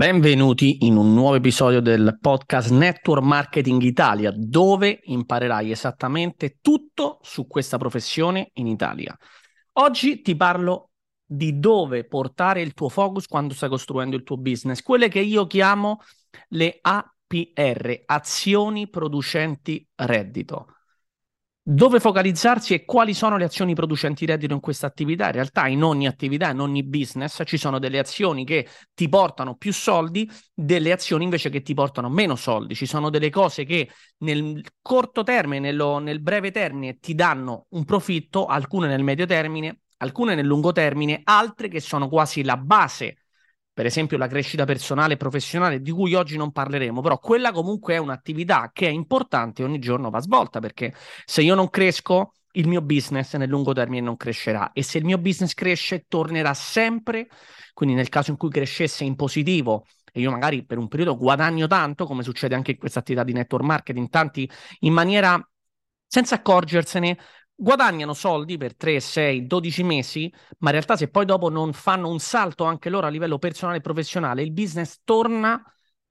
Benvenuti in un nuovo episodio del podcast Network Marketing Italia, dove imparerai esattamente tutto su questa professione in Italia. Oggi ti parlo di dove portare il tuo focus quando stai costruendo il tuo business, quelle che io chiamo le APR, azioni producenti reddito dove focalizzarsi e quali sono le azioni producenti reddito in questa attività. In realtà in ogni attività, in ogni business ci sono delle azioni che ti portano più soldi, delle azioni invece che ti portano meno soldi. Ci sono delle cose che nel corto termine, nello, nel breve termine ti danno un profitto, alcune nel medio termine, alcune nel lungo termine, altre che sono quasi la base per esempio la crescita personale e professionale, di cui oggi non parleremo, però quella comunque è un'attività che è importante e ogni giorno va svolta, perché se io non cresco, il mio business nel lungo termine non crescerà. E se il mio business cresce, tornerà sempre, quindi nel caso in cui crescesse in positivo e io magari per un periodo guadagno tanto, come succede anche in questa attività di network marketing, tanti in maniera senza accorgersene guadagnano soldi per 3, 6, 12 mesi, ma in realtà se poi dopo non fanno un salto anche loro a livello personale e professionale, il business torna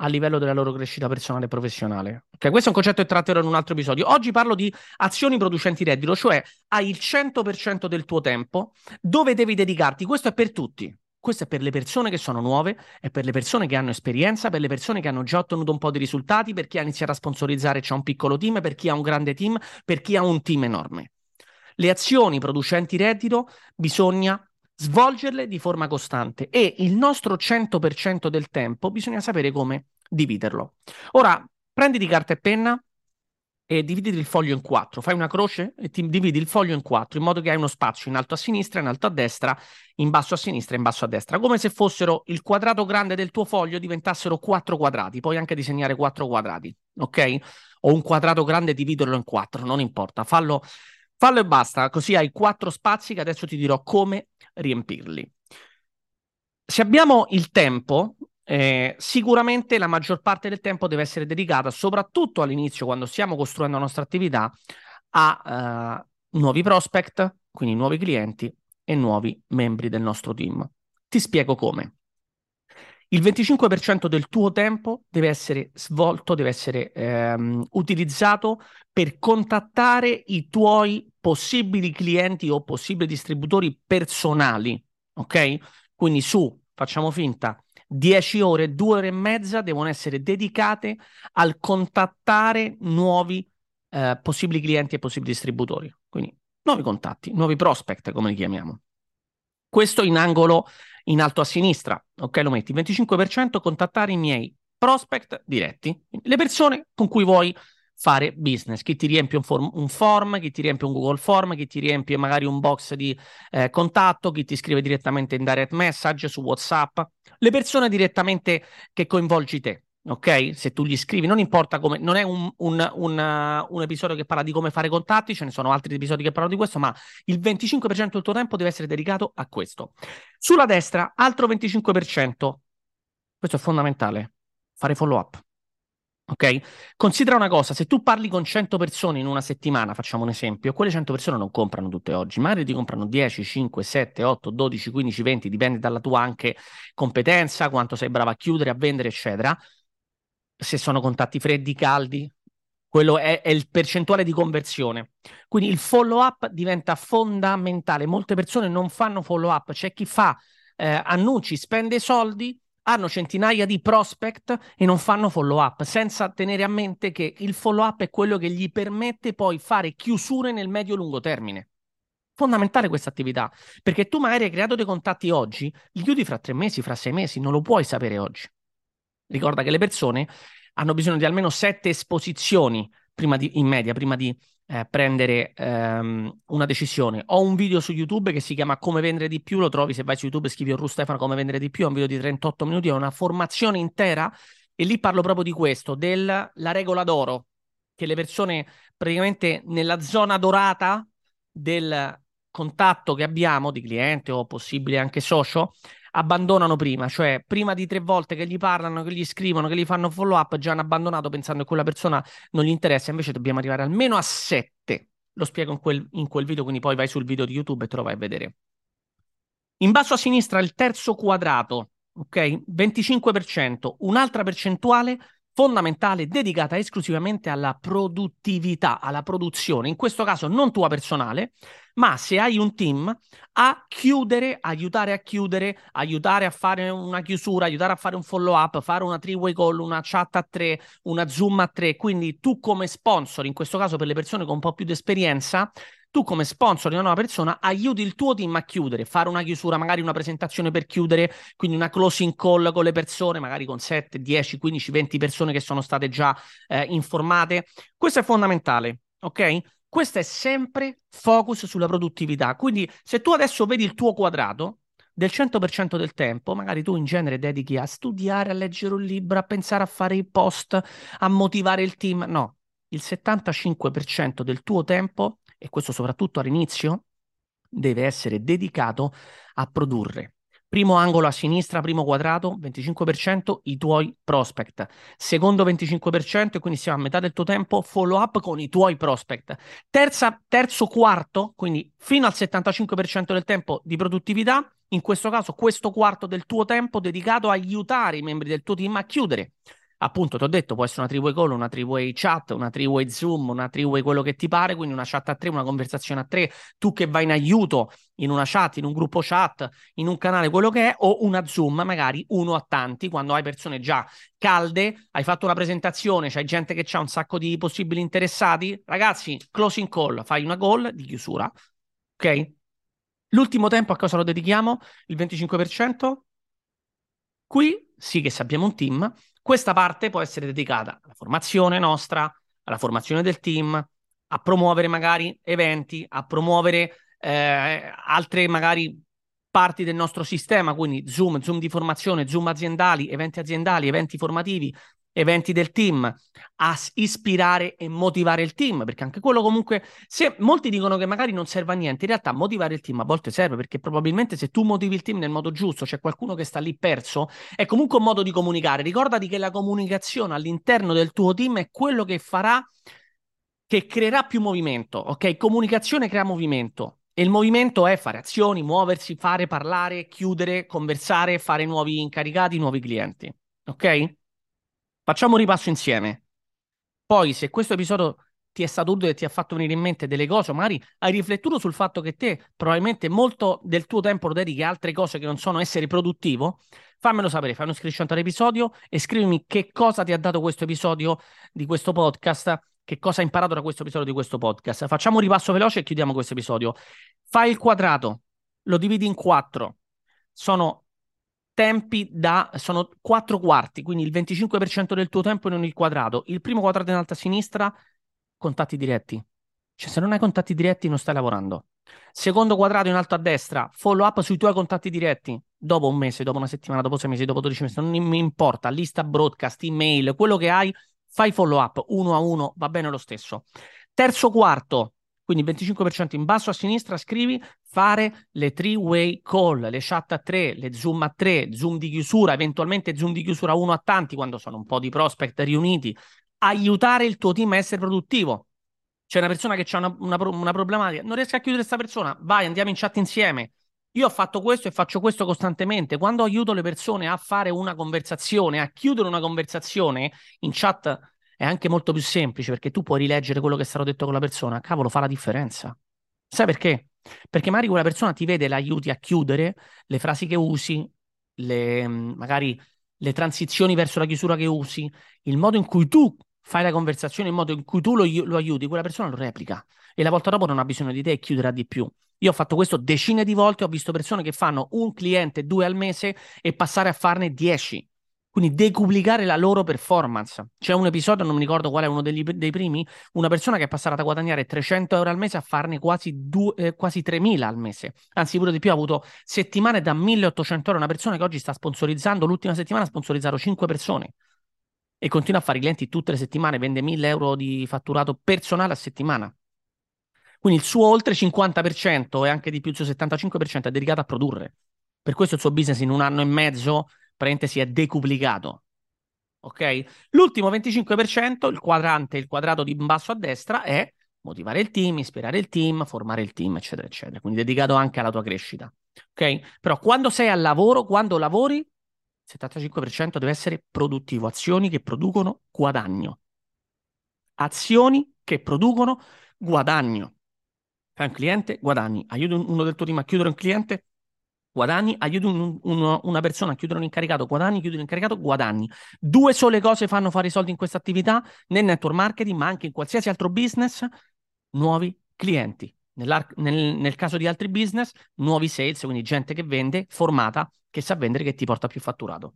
a livello della loro crescita personale e professionale. Ok, questo è un concetto che tratterò in un altro episodio. Oggi parlo di azioni producenti reddito, cioè hai il 100% del tuo tempo dove devi dedicarti. Questo è per tutti. Questo è per le persone che sono nuove, è per le persone che hanno esperienza, per le persone che hanno già ottenuto un po' di risultati, per chi ha iniziato a sponsorizzare c'è un piccolo team, per chi ha un grande team, per chi ha un team enorme. Le azioni producenti reddito bisogna svolgerle di forma costante e il nostro 100% del tempo bisogna sapere come dividerlo. Ora, prenditi carta e penna e dividi il foglio in quattro, fai una croce e ti dividi il foglio in quattro in modo che hai uno spazio in alto a sinistra, in alto a destra, in basso a sinistra in basso a destra, come se fossero il quadrato grande del tuo foglio diventassero quattro quadrati, puoi anche disegnare quattro quadrati, ok? O un quadrato grande dividerlo in quattro, non importa, fallo Fallo e basta, così hai quattro spazi che adesso ti dirò come riempirli. Se abbiamo il tempo, eh, sicuramente la maggior parte del tempo deve essere dedicata, soprattutto all'inizio, quando stiamo costruendo la nostra attività, a uh, nuovi prospect, quindi nuovi clienti e nuovi membri del nostro team. Ti spiego come. Il 25% del tuo tempo deve essere svolto, deve essere ehm, utilizzato per contattare i tuoi possibili clienti o possibili distributori personali, ok? Quindi su, facciamo finta, 10 ore, 2 ore e mezza devono essere dedicate al contattare nuovi eh, possibili clienti e possibili distributori. Quindi nuovi contatti, nuovi prospect, come li chiamiamo. Questo in angolo in alto a sinistra, ok? Lo metti 25% contattare i miei prospect diretti, le persone con cui vuoi fare business, chi ti riempie un form, un form, chi ti riempie un Google Form, chi ti riempie magari un box di eh, contatto, chi ti scrive direttamente in direct message su WhatsApp, le persone direttamente che coinvolgi te ok? Se tu gli scrivi, non importa come, non è un, un, un, un, episodio che parla di come fare contatti, ce ne sono altri episodi che parlano di questo, ma il 25% del tuo tempo deve essere dedicato a questo. Sulla destra, altro 25%, questo è fondamentale, fare follow up. Ok? Considera una cosa, se tu parli con 100 persone in una settimana, facciamo un esempio, quelle 100 persone non comprano tutte oggi, magari ti comprano 10, 5, 7, 8, 12, 15, 20, dipende dalla tua anche competenza, quanto sei brava a chiudere, a vendere, eccetera se sono contatti freddi, caldi, quello è, è, il percentuale di conversione. Quindi il follow up diventa fondamentale. Molte persone non fanno follow up, c'è chi fa eh, annunci, spende soldi, hanno centinaia di prospect e non fanno follow up, senza tenere a mente che il follow up è quello che gli permette poi fare chiusure nel medio-lungo termine. Fondamentale questa attività, perché tu magari hai creato dei contatti oggi, li chiudi fra tre mesi, fra sei mesi, non lo puoi sapere oggi. Ricorda che le persone hanno bisogno di almeno sette esposizioni di, in media prima di eh, prendere ehm, una decisione. Ho un video su YouTube che si chiama Come vendere di più, lo trovi se vai su YouTube e scrivi Ru Stefano come vendere di più, è un video di 38 minuti, è una formazione intera e lì parlo proprio di questo, della regola d'oro, che le persone praticamente nella zona dorata del contatto che abbiamo di cliente o possibile anche socio, abbandonano prima, cioè prima di tre volte che gli parlano, che gli scrivono, che gli fanno follow up, già hanno abbandonato pensando che quella persona non gli interessa, invece dobbiamo arrivare almeno a sette. Lo spiego in quel, in quel video, quindi poi vai sul video di YouTube e te lo vai a vedere. In basso a sinistra il terzo quadrato, ok? 25%, un'altra percentuale fondamentale dedicata esclusivamente alla produttività, alla produzione, in questo caso non tua personale, ma se hai un team, a chiudere, aiutare a chiudere, aiutare a fare una chiusura, aiutare a fare un follow up, fare una three-way call, una chat a tre, una Zoom a tre. Quindi tu come sponsor, in questo caso per le persone con un po' più di esperienza, tu come sponsor di una nuova persona aiuti il tuo team a chiudere, fare una chiusura, magari una presentazione per chiudere, quindi una closing call con le persone, magari con 7, 10, 15, 20 persone che sono state già eh, informate. Questo è fondamentale, ok? Questo è sempre focus sulla produttività. Quindi se tu adesso vedi il tuo quadrato, del 100% del tempo, magari tu in genere dedichi a studiare, a leggere un libro, a pensare a fare i post, a motivare il team. No, il 75% del tuo tempo e questo soprattutto all'inizio, deve essere dedicato a produrre. Primo angolo a sinistra, primo quadrato, 25% i tuoi prospect. Secondo 25%, e quindi siamo a metà del tuo tempo, follow up con i tuoi prospect. Terza, terzo quarto, quindi fino al 75% del tempo di produttività, in questo caso questo quarto del tuo tempo dedicato a aiutare i membri del tuo team a chiudere appunto ti ho detto può essere una three-way call, una three-way chat, una three-way Zoom, una three-way quello che ti pare, quindi una chat a tre, una conversazione a tre, tu che vai in aiuto in una chat, in un gruppo chat, in un canale, quello che è, o una Zoom, magari uno a tanti, quando hai persone già calde, hai fatto una presentazione, c'hai gente che ha un sacco di possibili interessati, ragazzi, closing call, fai una call di chiusura, ok? L'ultimo tempo a cosa lo dedichiamo? Il 25%? Qui sì che se abbiamo un team, questa parte può essere dedicata alla formazione nostra, alla formazione del team, a promuovere magari eventi, a promuovere eh, altre magari parti del nostro sistema, quindi Zoom, Zoom di formazione, Zoom aziendali, eventi aziendali, eventi formativi, eventi del team, a ispirare e motivare il team, perché anche quello comunque, se molti dicono che magari non serve a niente, in realtà motivare il team a volte serve, perché probabilmente se tu motivi il team nel modo giusto, c'è qualcuno che sta lì perso, è comunque un modo di comunicare. Ricordati che la comunicazione all'interno del tuo team è quello che farà, che creerà più movimento, ok? Comunicazione crea movimento. E il movimento è fare azioni, muoversi, fare, parlare, chiudere, conversare, fare nuovi incaricati, nuovi clienti. Ok? Facciamo un ripasso insieme. Poi, se questo episodio ti è stato utile e ti ha fatto venire in mente delle cose, magari hai riflettuto sul fatto che te probabilmente molto del tuo tempo lo dedichi a altre cose che non sono essere produttivo, fammelo sapere, fai uno screenshot all'episodio e scrivimi che cosa ti ha dato questo episodio di questo podcast, che cosa hai imparato da questo episodio di questo podcast. Facciamo un ripasso veloce e chiudiamo questo episodio. Fai il quadrato, lo dividi in quattro. Sono tempi da sono quattro quarti, quindi il 25% del tuo tempo in il quadrato. Il primo quadrato in alto a sinistra, contatti diretti. Cioè, se non hai contatti diretti, non stai lavorando. Secondo quadrato in alto a destra, follow up sui tuoi contatti diretti. Dopo un mese, dopo una settimana, dopo sei mesi, dopo 12 mesi, non mi importa. Lista broadcast, email, quello che hai, fai follow up uno a uno, va bene lo stesso. Terzo quarto, quindi 25% in basso a sinistra, scrivi fare le three-way call, le chat a tre, le zoom a tre, zoom di chiusura, eventualmente zoom di chiusura uno a tanti quando sono un po' di prospect riuniti, aiutare il tuo team a essere produttivo. C'è una persona che ha una, una, una problematica, non riesci a chiudere questa persona, vai, andiamo in chat insieme. Io ho fatto questo e faccio questo costantemente. Quando aiuto le persone a fare una conversazione, a chiudere una conversazione in chat è anche molto più semplice perché tu puoi rileggere quello che è stato detto con la persona. Cavolo, fa la differenza. Sai perché? Perché magari quella persona ti vede, l'aiuti a chiudere le frasi che usi, le, mm, magari le transizioni verso la chiusura che usi, il modo in cui tu fai la conversazione, il modo in cui tu lo, lo aiuti, quella persona lo replica e la volta dopo non ha bisogno di te e chiuderà di più. Io ho fatto questo decine di volte, ho visto persone che fanno un cliente, due al mese e passare a farne dieci. Quindi decuplicare la loro performance. C'è un episodio, non mi ricordo qual è uno degli, dei primi, una persona che è passata da guadagnare 300 euro al mese a farne quasi, due, eh, quasi 3.000 al mese. Anzi, pure di più, ha avuto settimane da 1.800 euro. Una persona che oggi sta sponsorizzando, l'ultima settimana ha sponsorizzato 5 persone e continua a fare i clienti tutte le settimane, vende 1.000 euro di fatturato personale a settimana. Quindi il suo oltre 50% e anche di più il suo 75% è dedicato a produrre. Per questo il suo business in un anno e mezzo parentesi, è decuplicato. Ok? L'ultimo 25%, il quadrante, il quadrato di basso a destra, è motivare il team, ispirare il team, formare il team, eccetera, eccetera. Quindi dedicato anche alla tua crescita. Ok? Però quando sei al lavoro, quando lavori, 75% deve essere produttivo, azioni che producono guadagno. Azioni che producono guadagno. Fai un cliente, guadagni. Aiuti uno del tuo team a chiudere un cliente, guadagni. Aiuti un, un, una persona a chiudere un incaricato, guadagni. Chiudere un incaricato, guadagni. Due sole cose fanno fare i soldi in questa attività, nel network marketing, ma anche in qualsiasi altro business, nuovi clienti. Nel, nel, caso di altri business, nuovi sales, quindi gente che vende, formata, che sa vendere, che ti porta più fatturato.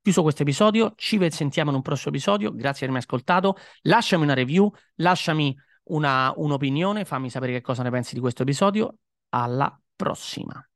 Chiuso questo episodio, ci sentiamo in un prossimo episodio. Grazie per avermi ascoltato. Lasciami una review, lasciami una, un'opinione, fammi sapere che cosa ne pensi di questo episodio. Alla prossima.